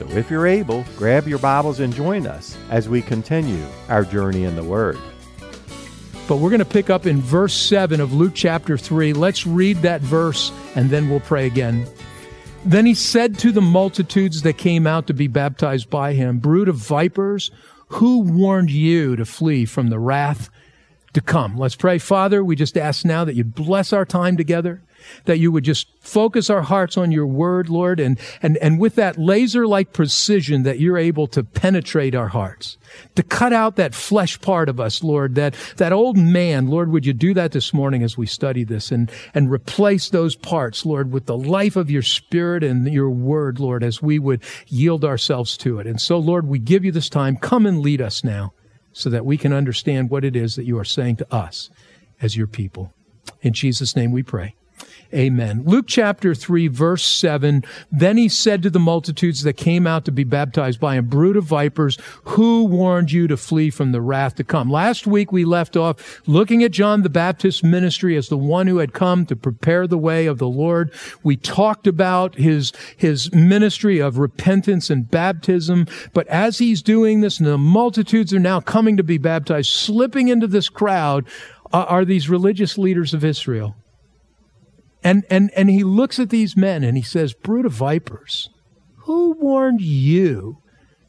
So if you're able, grab your Bibles and join us as we continue our journey in the Word. But we're going to pick up in verse 7 of Luke chapter 3. Let's read that verse and then we'll pray again. Then he said to the multitudes that came out to be baptized by him, Brood of vipers, who warned you to flee from the wrath to come? Let's pray. Father, we just ask now that you bless our time together that you would just focus our hearts on your word, Lord, and, and, and with that laser like precision that you're able to penetrate our hearts, to cut out that flesh part of us, Lord, that, that old man, Lord, would you do that this morning as we study this and, and replace those parts, Lord, with the life of your spirit and your word, Lord, as we would yield ourselves to it. And so, Lord, we give you this time. Come and lead us now so that we can understand what it is that you are saying to us as your people. In Jesus' name we pray. Amen. Luke chapter 3, verse 7. Then he said to the multitudes that came out to be baptized by him, brood of vipers, who warned you to flee from the wrath to come? Last week we left off looking at John the Baptist's ministry as the one who had come to prepare the way of the Lord. We talked about his, his ministry of repentance and baptism. But as he's doing this and the multitudes are now coming to be baptized, slipping into this crowd uh, are these religious leaders of Israel and, and, and he looks at these men and he says, Brood of vipers, who warned you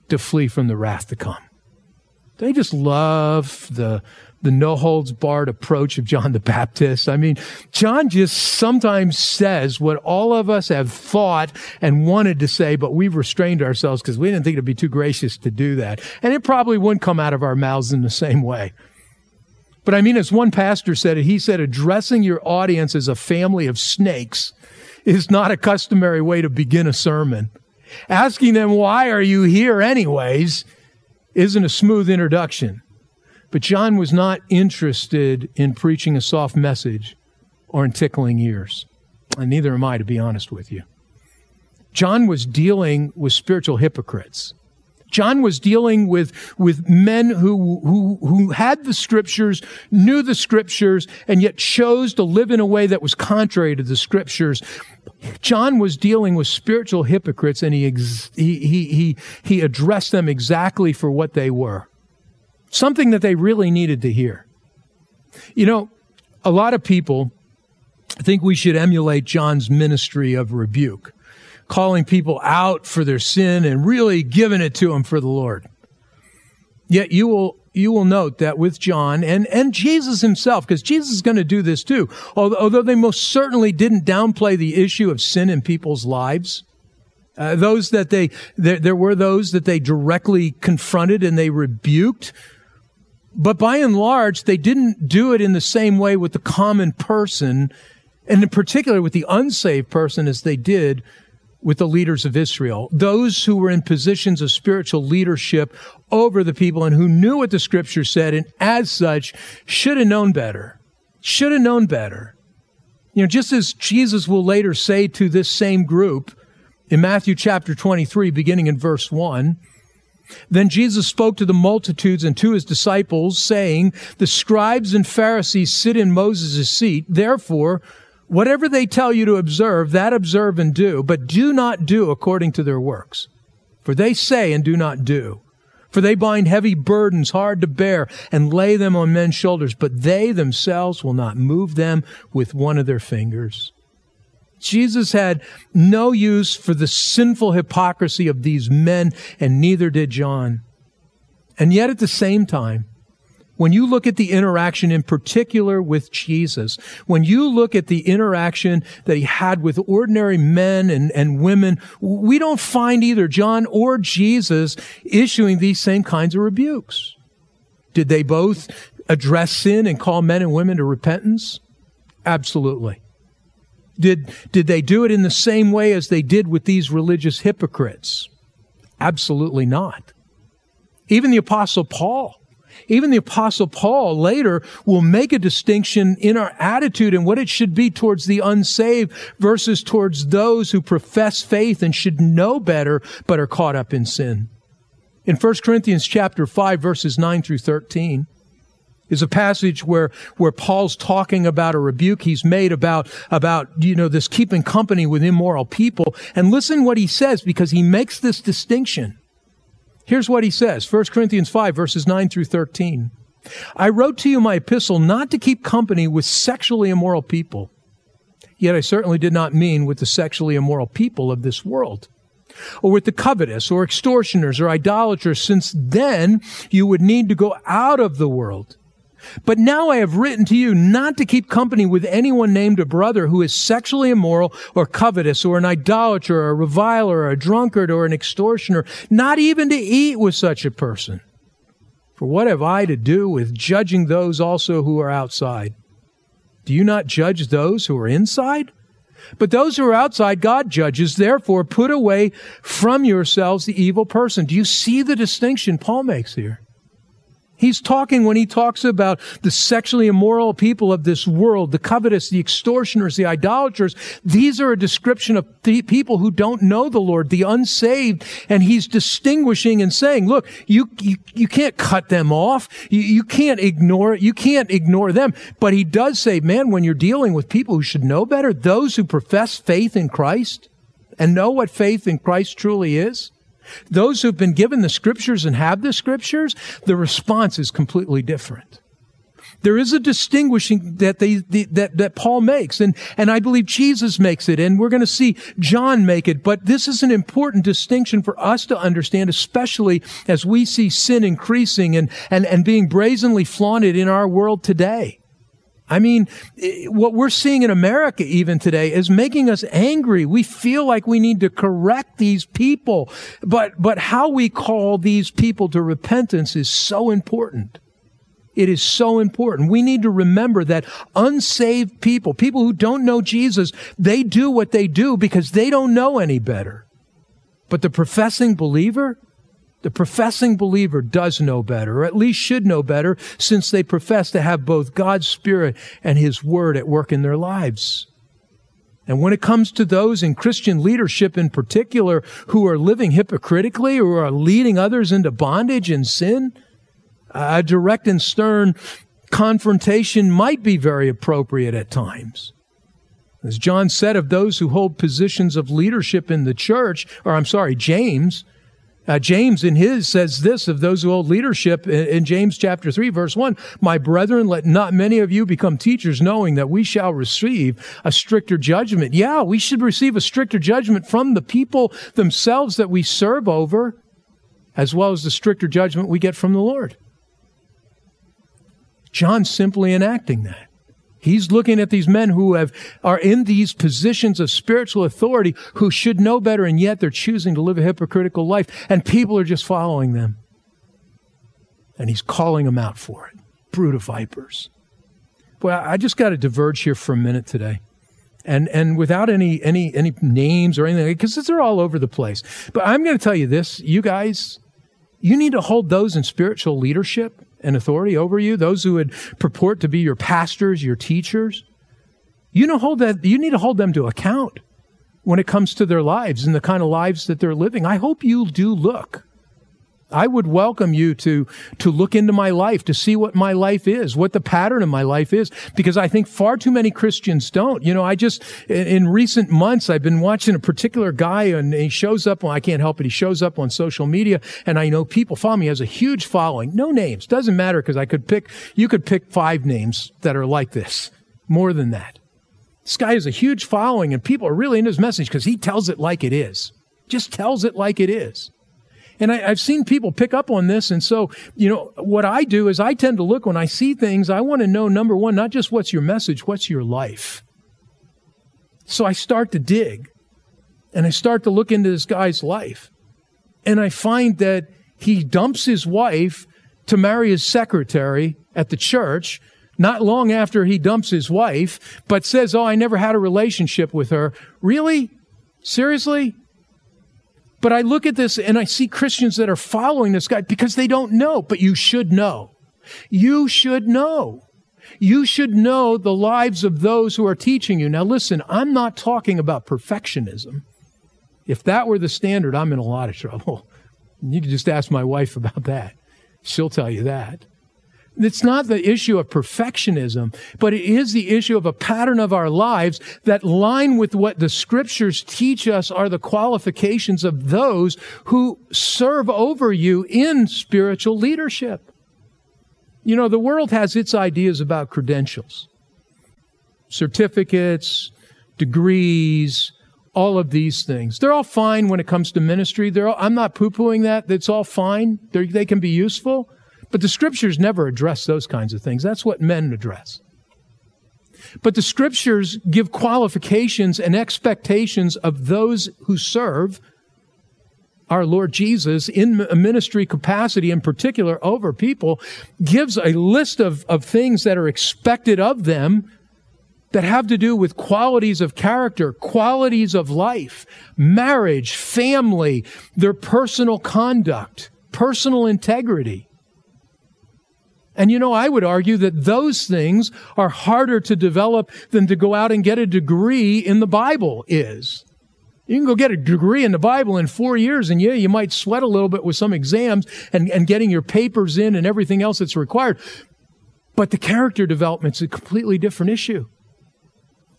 to flee from the wrath to come? They just love the, the no holds barred approach of John the Baptist. I mean, John just sometimes says what all of us have thought and wanted to say, but we've restrained ourselves because we didn't think it'd be too gracious to do that. And it probably wouldn't come out of our mouths in the same way. But I mean, as one pastor said it, he said, addressing your audience as a family of snakes is not a customary way to begin a sermon. Asking them, why are you here anyways, isn't a smooth introduction. But John was not interested in preaching a soft message or in tickling ears. And neither am I, to be honest with you. John was dealing with spiritual hypocrites. John was dealing with, with men who, who, who had the scriptures, knew the scriptures, and yet chose to live in a way that was contrary to the scriptures. John was dealing with spiritual hypocrites and he, ex- he, he, he, he addressed them exactly for what they were. Something that they really needed to hear. You know, a lot of people think we should emulate John's ministry of rebuke calling people out for their sin and really giving it to them for the Lord. Yet you will you will note that with John and, and Jesus himself, because Jesus is going to do this too, although they most certainly didn't downplay the issue of sin in people's lives. Uh, those that they, there, there were those that they directly confronted and they rebuked. But by and large, they didn't do it in the same way with the common person, and in particular with the unsaved person as they did with the leaders of Israel, those who were in positions of spiritual leadership over the people and who knew what the scripture said and as such should have known better. Should have known better. You know, just as Jesus will later say to this same group in Matthew chapter 23, beginning in verse 1, then Jesus spoke to the multitudes and to his disciples, saying, The scribes and Pharisees sit in Moses' seat. Therefore, Whatever they tell you to observe, that observe and do, but do not do according to their works. For they say and do not do. For they bind heavy burdens hard to bear and lay them on men's shoulders, but they themselves will not move them with one of their fingers. Jesus had no use for the sinful hypocrisy of these men, and neither did John. And yet at the same time, when you look at the interaction in particular with Jesus, when you look at the interaction that he had with ordinary men and, and women, we don't find either John or Jesus issuing these same kinds of rebukes. Did they both address sin and call men and women to repentance? Absolutely. Did, did they do it in the same way as they did with these religious hypocrites? Absolutely not. Even the apostle Paul even the apostle Paul later will make a distinction in our attitude and what it should be towards the unsaved versus towards those who profess faith and should know better but are caught up in sin. In 1 Corinthians chapter 5 verses 9 through 13 is a passage where, where Paul's talking about a rebuke he's made about, about, you know, this keeping company with immoral people. And listen what he says because he makes this distinction. Here's what he says 1 Corinthians 5, verses 9 through 13. I wrote to you my epistle not to keep company with sexually immoral people. Yet I certainly did not mean with the sexually immoral people of this world, or with the covetous, or extortioners, or idolaters, since then you would need to go out of the world. But now I have written to you not to keep company with anyone named a brother who is sexually immoral or covetous or an idolater or a reviler or a drunkard or an extortioner, not even to eat with such a person. For what have I to do with judging those also who are outside? Do you not judge those who are inside? But those who are outside, God judges. Therefore, put away from yourselves the evil person. Do you see the distinction Paul makes here? He's talking when he talks about the sexually immoral people of this world, the covetous, the extortioners, the idolaters. These are a description of people who don't know the Lord, the unsaved. And he's distinguishing and saying, look, you, you, you can't cut them off. You, you can't ignore it. You can't ignore them. But he does say, man, when you're dealing with people who should know better, those who profess faith in Christ and know what faith in Christ truly is, those who've been given the scriptures and have the scriptures, the response is completely different. There is a distinguishing that they, the, that, that Paul makes, and, and I believe Jesus makes it, and we're going to see John make it, but this is an important distinction for us to understand, especially as we see sin increasing and, and, and being brazenly flaunted in our world today. I mean, what we're seeing in America even today is making us angry. We feel like we need to correct these people. But, but how we call these people to repentance is so important. It is so important. We need to remember that unsaved people, people who don't know Jesus, they do what they do because they don't know any better. But the professing believer, the professing believer does know better, or at least should know better, since they profess to have both God's Spirit and His Word at work in their lives. And when it comes to those in Christian leadership in particular who are living hypocritically or are leading others into bondage and sin, a direct and stern confrontation might be very appropriate at times. As John said of those who hold positions of leadership in the church, or I'm sorry, James, uh, James in his says this of those who hold leadership in, in, James chapter 3 verse 1, My brethren, let not many of you become teachers knowing that we shall receive a stricter judgment. Yeah, we should receive a stricter judgment from the people themselves that we serve over, as well as the stricter judgment we get from the Lord. John's simply enacting that. He's looking at these men who have, are in these positions of spiritual authority who should know better and yet they're choosing to live a hypocritical life and people are just following them. And he's calling them out for it. Brood of vipers. Well, I just got to diverge here for a minute today. And, and without any, any, any names or anything, because they're all over the place. But I'm going to tell you this, you guys, you need to hold those in spiritual leadership and authority over you, those who would purport to be your pastors, your teachers. You know, hold that, you need to hold them to account when it comes to their lives and the kind of lives that they're living. I hope you do look I would welcome you to, to look into my life, to see what my life is, what the pattern of my life is, because I think far too many Christians don't. You know, I just, in, recent months, I've been watching a particular guy and he shows up, well, I can't help it. He shows up on social media and I know people follow me. He has a huge following. No names. Doesn't matter because I could pick, you could pick five names that are like this. More than that. This guy has a huge following and people are really into his message because he tells it like it is. Just tells it like it is. And I, have seen people pick up on this. And so, you know, what I do is I tend to look when I see things, I want to know, number one, not just what's your message, what's your life. So I start to dig and I start to look into this guy's life. And I find that he dumps his wife to marry his secretary at the church not long after he dumps his wife, but says, Oh, I never had a relationship with her. Really? Seriously? But I look at this and I see Christians that are following this guy because they don't know, but you should know. You should know. You should know the lives of those who are teaching you. Now listen, I'm not talking about perfectionism. If that were the standard, I'm in a lot of trouble. You can just ask my wife about that. She'll tell you that. It's not the issue of perfectionism, but it is the issue of a pattern of our lives that line with what the scriptures teach us are the qualifications of those who serve over you in spiritual leadership. You know, the world has its ideas about credentials, certificates, degrees, all of these things. They're all fine when it comes to ministry. They're all, I'm not poo-pooing that. That's all fine. They're, they can be useful. But the scriptures never address those kinds of things. That's what men address. But the scriptures give qualifications and expectations of those who serve our Lord Jesus in a ministry capacity in particular over people, gives a list of, of things that are expected of them that have to do with qualities of character, qualities of life, marriage, family, their personal conduct, personal integrity. And you know, I would argue that those things are harder to develop than to go out and get a degree in the Bible is. You can go get a degree in the Bible in four years, and yeah, you might sweat a little bit with some exams and, and getting your papers in and everything else that's required. But the character development's a completely different issue.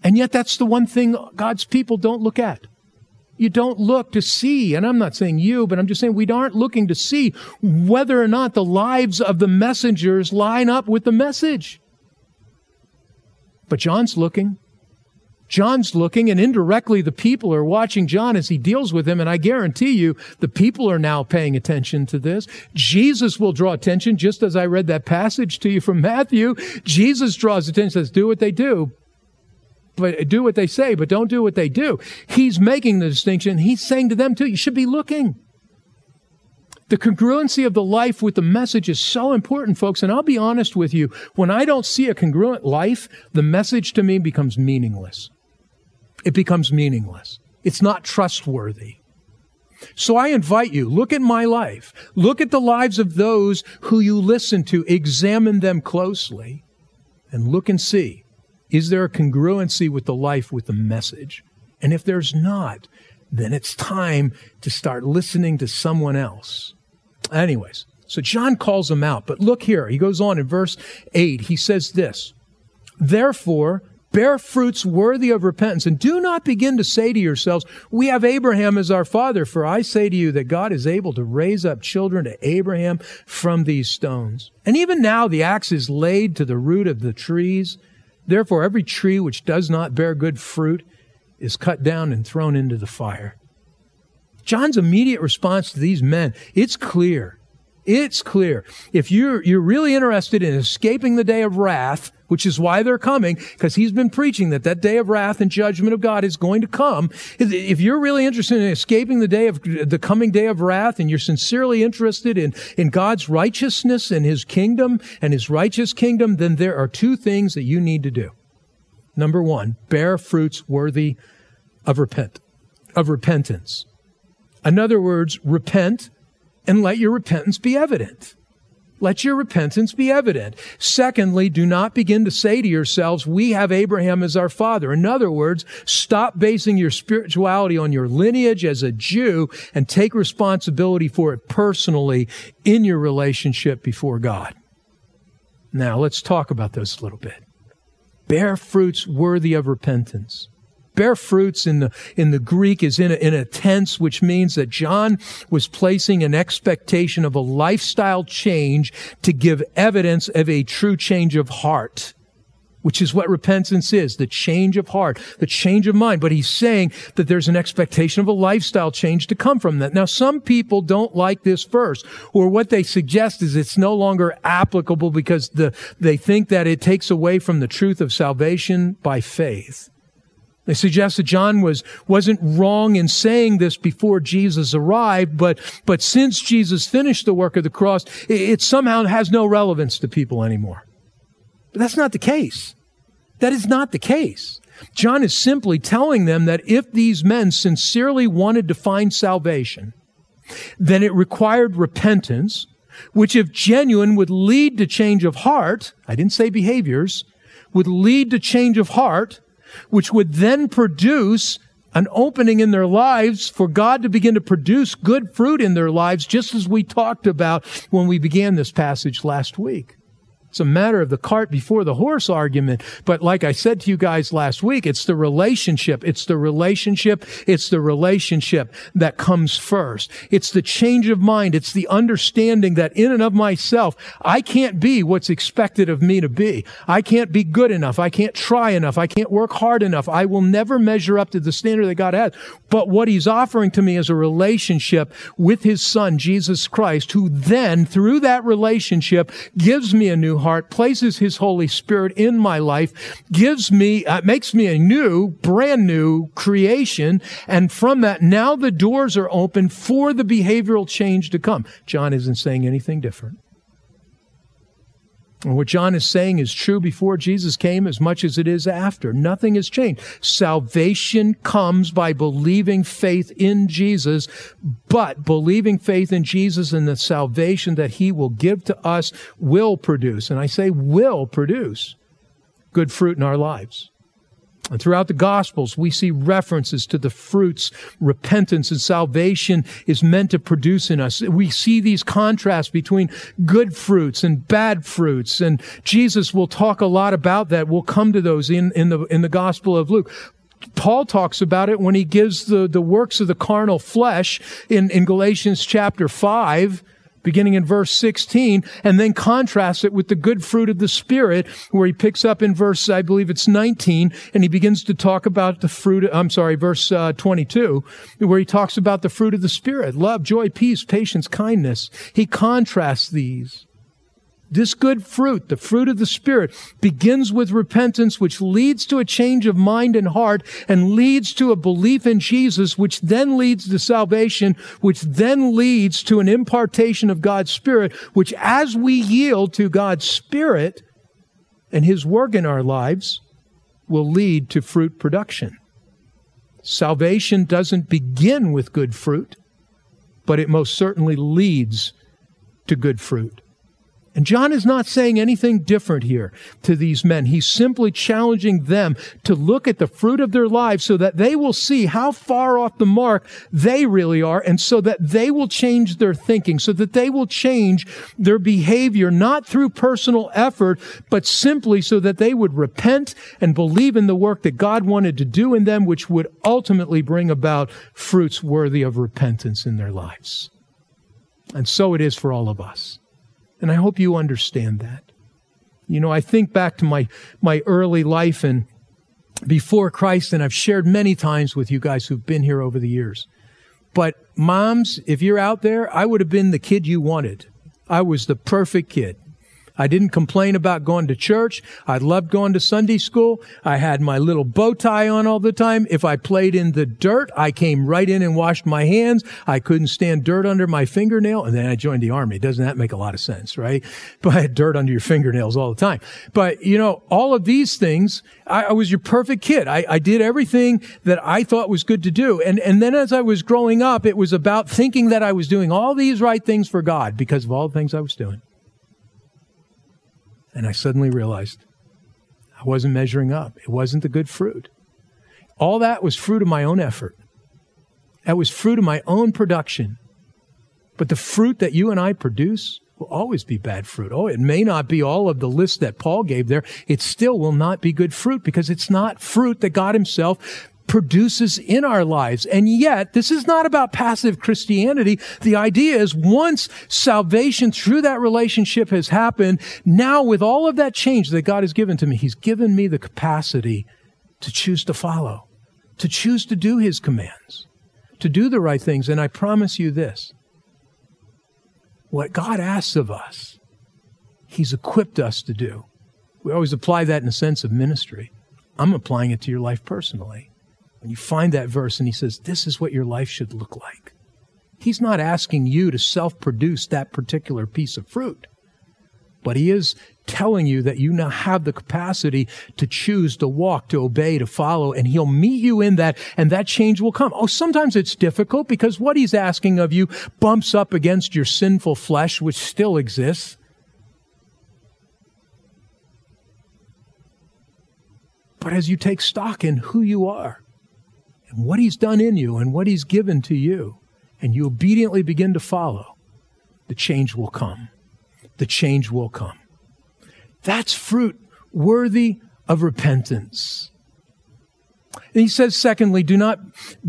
And yet that's the one thing God's people don't look at. You don't look to see, and I'm not saying you, but I'm just saying we aren't looking to see whether or not the lives of the messengers line up with the message. But John's looking. John's looking, and indirectly the people are watching John as he deals with him. And I guarantee you, the people are now paying attention to this. Jesus will draw attention, just as I read that passage to you from Matthew. Jesus draws attention, says, do what they do do what they say, but don't do what they do. He's making the distinction. He's saying to them too, you should be looking. The congruency of the life with the message is so important, folks. And I'll be honest with you. When I don't see a congruent life, the message to me becomes meaningless. It becomes meaningless. It's not trustworthy. So I invite you, look at my life. Look at the lives of those who you listen to. Examine them closely and look and see is there a congruency with the life, with the message? And if there's not, then it's time to start listening to someone else. Anyways, so John calls them out. But look here, he goes on in verse 8. He says this Therefore, bear fruits worthy of repentance, and do not begin to say to yourselves, We have Abraham as our father. For I say to you that God is able to raise up children to Abraham from these stones. And even now the axe is laid to the root of the trees. Therefore, every tree which does not bear good fruit is cut down and thrown into the fire. John's immediate response to these men, it's clear. It's clear. If you're, you're really interested in escaping the day of wrath, which is why they're coming, because he's been preaching that that day of wrath and judgment of God is going to come. If you're really interested in escaping the day of the coming day of wrath and you're sincerely interested in, in God's righteousness and his kingdom and his righteous kingdom, then there are two things that you need to do. Number one, bear fruits worthy of repent, of repentance. In other words, repent and let your repentance be evident. Let your repentance be evident. Secondly, do not begin to say to yourselves, we have Abraham as our father. In other words, stop basing your spirituality on your lineage as a Jew and take responsibility for it personally in your relationship before God. Now, let's talk about this a little bit. Bear fruits worthy of repentance bear fruits in the, in the Greek is in a, in a tense, which means that John was placing an expectation of a lifestyle change to give evidence of a true change of heart which is what repentance is, the change of heart, the change of mind. But he's saying that there's an expectation of a lifestyle change to come from that. Now, some people don't like this verse, or what they suggest is it's no longer applicable because the, they think that it takes away from the truth of salvation by faith. They suggest that John was, wasn't wrong in saying this before Jesus arrived, but, but since Jesus finished the work of the cross, it, it somehow has no relevance to people anymore. But that's not the case. That is not the case. John is simply telling them that if these men sincerely wanted to find salvation, then it required repentance, which if genuine would lead to change of heart. I didn't say behaviors, would lead to change of heart, which would then produce an opening in their lives for God to begin to produce good fruit in their lives, just as we talked about when we began this passage last week. It's a matter of the cart before the horse argument. But like I said to you guys last week, it's the relationship. It's the relationship. It's the relationship that comes first. It's the change of mind. It's the understanding that in and of myself, I can't be what's expected of me to be. I can't be good enough. I can't try enough. I can't work hard enough. I will never measure up to the standard that God has. But what he's offering to me is a relationship with his son, Jesus Christ, who then through that relationship gives me a new heart, places His Holy Spirit in my life, gives me, uh, makes me a new, brand new creation. And from that, now the doors are open for the behavioral change to come. John isn't saying anything different. And what John is saying is true before Jesus came as much as it is after. Nothing has changed. Salvation comes by believing faith in Jesus, but believing faith in Jesus and the salvation that he will give to us will produce, and I say will produce, good fruit in our lives. And throughout the Gospels, we see references to the fruits repentance and salvation is meant to produce in us. We see these contrasts between good fruits and bad fruits. And Jesus will talk a lot about that. We'll come to those in, in the, in the Gospel of Luke. Paul talks about it when he gives the, the works of the carnal flesh in, in Galatians chapter 5 beginning in verse 16, and then contrasts it with the good fruit of the Spirit, where he picks up in verse, I believe it's 19, and he begins to talk about the fruit, I'm sorry, verse uh, 22, where he talks about the fruit of the Spirit, love, joy, peace, patience, kindness. He contrasts these. This good fruit, the fruit of the Spirit, begins with repentance, which leads to a change of mind and heart and leads to a belief in Jesus, which then leads to salvation, which then leads to an impartation of God's Spirit, which as we yield to God's Spirit and His work in our lives, will lead to fruit production. Salvation doesn't begin with good fruit, but it most certainly leads to good fruit. And John is not saying anything different here to these men. He's simply challenging them to look at the fruit of their lives so that they will see how far off the mark they really are and so that they will change their thinking, so that they will change their behavior, not through personal effort, but simply so that they would repent and believe in the work that God wanted to do in them, which would ultimately bring about fruits worthy of repentance in their lives. And so it is for all of us. And I hope you understand that. You know, I think back to my, my early life and before Christ, and I've shared many times with you guys who've been here over the years. But moms, if you're out there, I would have been the kid you wanted. I was the perfect kid. I didn't complain about going to church. I loved going to Sunday school. I had my little bow tie on all the time. If I played in the dirt, I came right in and washed my hands. I couldn't stand dirt under my fingernail. And then I joined the army. Doesn't that make a lot of sense, right? But I had dirt under your fingernails all the time. But, you know, all of these things, I, I was your perfect kid. I, I did everything that I thought was good to do. And, and then as I was growing up, it was about thinking that I was doing all these right things for God because of all the things I was doing. And I suddenly realized I wasn't measuring up. It wasn't the good fruit. All that was fruit of my own effort. That was fruit of my own production. But the fruit that you and I produce will always be bad fruit. Oh, it may not be all of the list that Paul gave there. It still will not be good fruit because it's not fruit that God himself produces in our lives. And yet, this is not about passive Christianity. The idea is once salvation through that relationship has happened, now with all of that change that God has given to me, He's given me the capacity to choose to follow, to choose to do His commands, to do the right things. And I promise you this what God asks of us, He's equipped us to do. We always apply that in the sense of ministry. I'm applying it to your life personally. When you find that verse and he says, This is what your life should look like. He's not asking you to self produce that particular piece of fruit, but he is telling you that you now have the capacity to choose, to walk, to obey, to follow, and he'll meet you in that, and that change will come. Oh, sometimes it's difficult because what he's asking of you bumps up against your sinful flesh, which still exists. But as you take stock in who you are and what he's done in you and what he's given to you, and you obediently begin to follow, the change will come. The change will come. That's fruit worthy of repentance. And he says, secondly, do not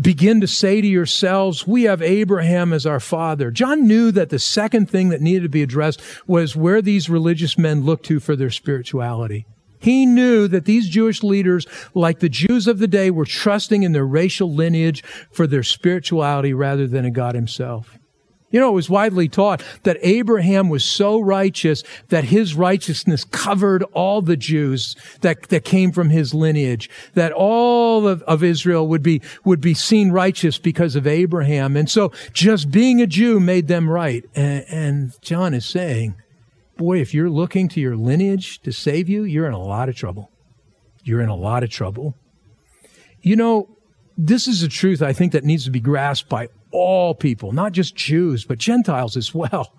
begin to say to yourselves, we have Abraham as our father. John knew that the second thing that needed to be addressed was where these religious men looked to for their spirituality. He knew that these Jewish leaders, like the Jews of the day, were trusting in their racial lineage for their spirituality rather than in God himself. You know, it was widely taught that Abraham was so righteous that his righteousness covered all the Jews that, that came from his lineage, that all of, of Israel would be, would be seen righteous because of Abraham. And so just being a Jew made them right. And, and John is saying, boy, if you're looking to your lineage to save you, you're in a lot of trouble. You're in a lot of trouble. You know, this is a truth I think that needs to be grasped by all people, not just Jews, but Gentiles as well.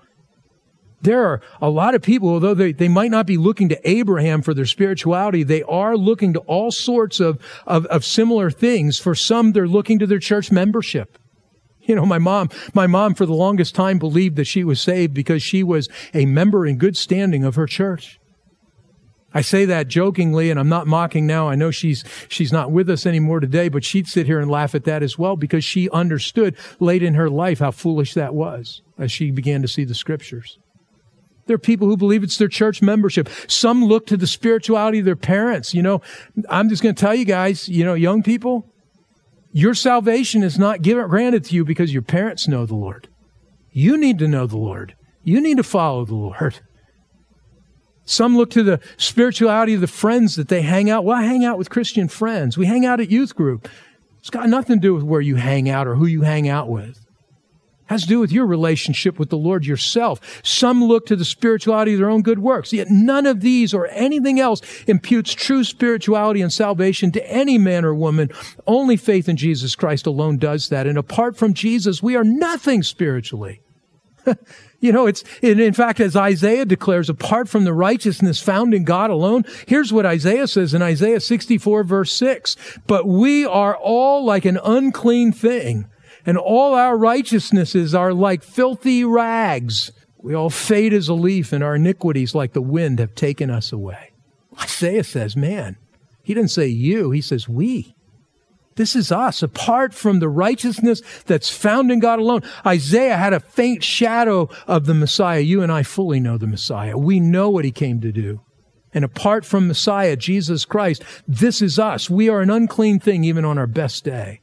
There are a lot of people, although they, they might not be looking to Abraham for their spirituality, they are looking to all sorts of, of, of similar things. For some, they're looking to their church membership. You know, my mom, my mom for the longest time believed that she was saved because she was a member in good standing of her church. I say that jokingly and I'm not mocking now. I know she's, she's not with us anymore today, but she'd sit here and laugh at that as well because she understood late in her life how foolish that was as she began to see the scriptures. There are people who believe it's their church membership. Some look to the spirituality of their parents. You know, I'm just going to tell you guys, you know, young people, your salvation is not given, granted to you because your parents know the Lord. You need to know the Lord. You need to follow the Lord. Some look to the spirituality of the friends that they hang out. Well, I hang out with Christian friends. We hang out at youth group. It's got nothing to do with where you hang out or who you hang out with. Has to do with your relationship with the Lord yourself. Some look to the spirituality of their own good works. Yet none of these or anything else imputes true spirituality and salvation to any man or woman. Only faith in Jesus Christ alone does that. And apart from Jesus, we are nothing spiritually. You know, it's, in fact, as Isaiah declares, apart from the righteousness found in God alone, here's what Isaiah says in Isaiah 64 verse 6. But we are all like an unclean thing, and all our righteousnesses are like filthy rags. We all fade as a leaf, and our iniquities like the wind have taken us away. Isaiah says, man, he didn't say you, he says we. This is us, apart from the righteousness that's found in God alone. Isaiah had a faint shadow of the Messiah. You and I fully know the Messiah. We know what he came to do. And apart from Messiah, Jesus Christ, this is us. We are an unclean thing even on our best day.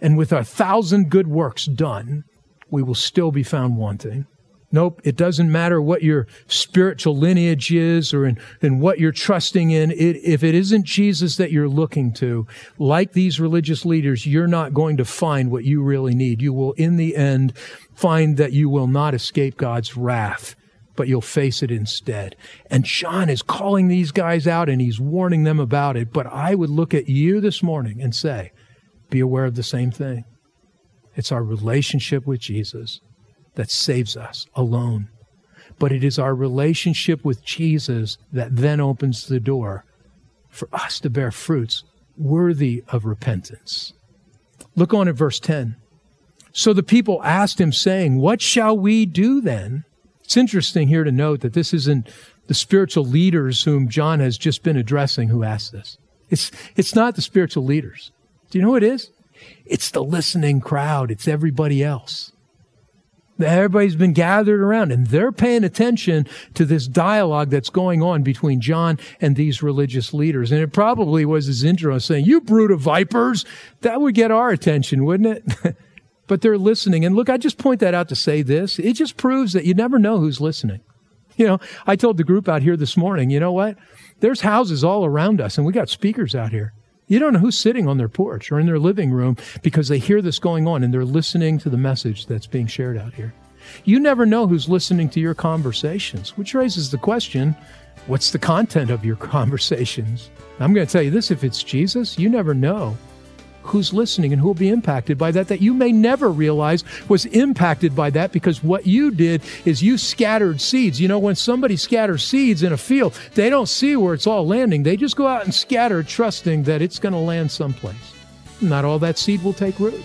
And with our thousand good works done, we will still be found wanting. Nope, it doesn't matter what your spiritual lineage is or in, in what you're trusting in. It, if it isn't Jesus that you're looking to, like these religious leaders, you're not going to find what you really need. You will, in the end, find that you will not escape God's wrath, but you'll face it instead. And John is calling these guys out and he's warning them about it. But I would look at you this morning and say, be aware of the same thing. It's our relationship with Jesus that saves us alone. But it is our relationship with Jesus that then opens the door for us to bear fruits worthy of repentance. Look on at verse 10. So the people asked him, saying, What shall we do then? It's interesting here to note that this isn't the spiritual leaders whom John has just been addressing who asked this. It's, it's not the spiritual leaders. Do you know who it is? It's the listening crowd. It's everybody else. Everybody's been gathered around and they're paying attention to this dialogue that's going on between John and these religious leaders. And it probably was his intro saying, You brood of vipers. That would get our attention, wouldn't it? but they're listening. And look, I just point that out to say this. It just proves that you never know who's listening. You know, I told the group out here this morning, you know what? There's houses all around us and we got speakers out here. You don't know who's sitting on their porch or in their living room because they hear this going on and they're listening to the message that's being shared out here. You never know who's listening to your conversations, which raises the question What's the content of your conversations? I'm going to tell you this if it's Jesus, you never know who's listening and who will be impacted by that, that you may never realize was impacted by that because what you did is you scattered seeds. You know, when somebody scatters seeds in a field, they don't see where it's all landing. They just go out and scatter, trusting that it's going to land someplace. Not all that seed will take root.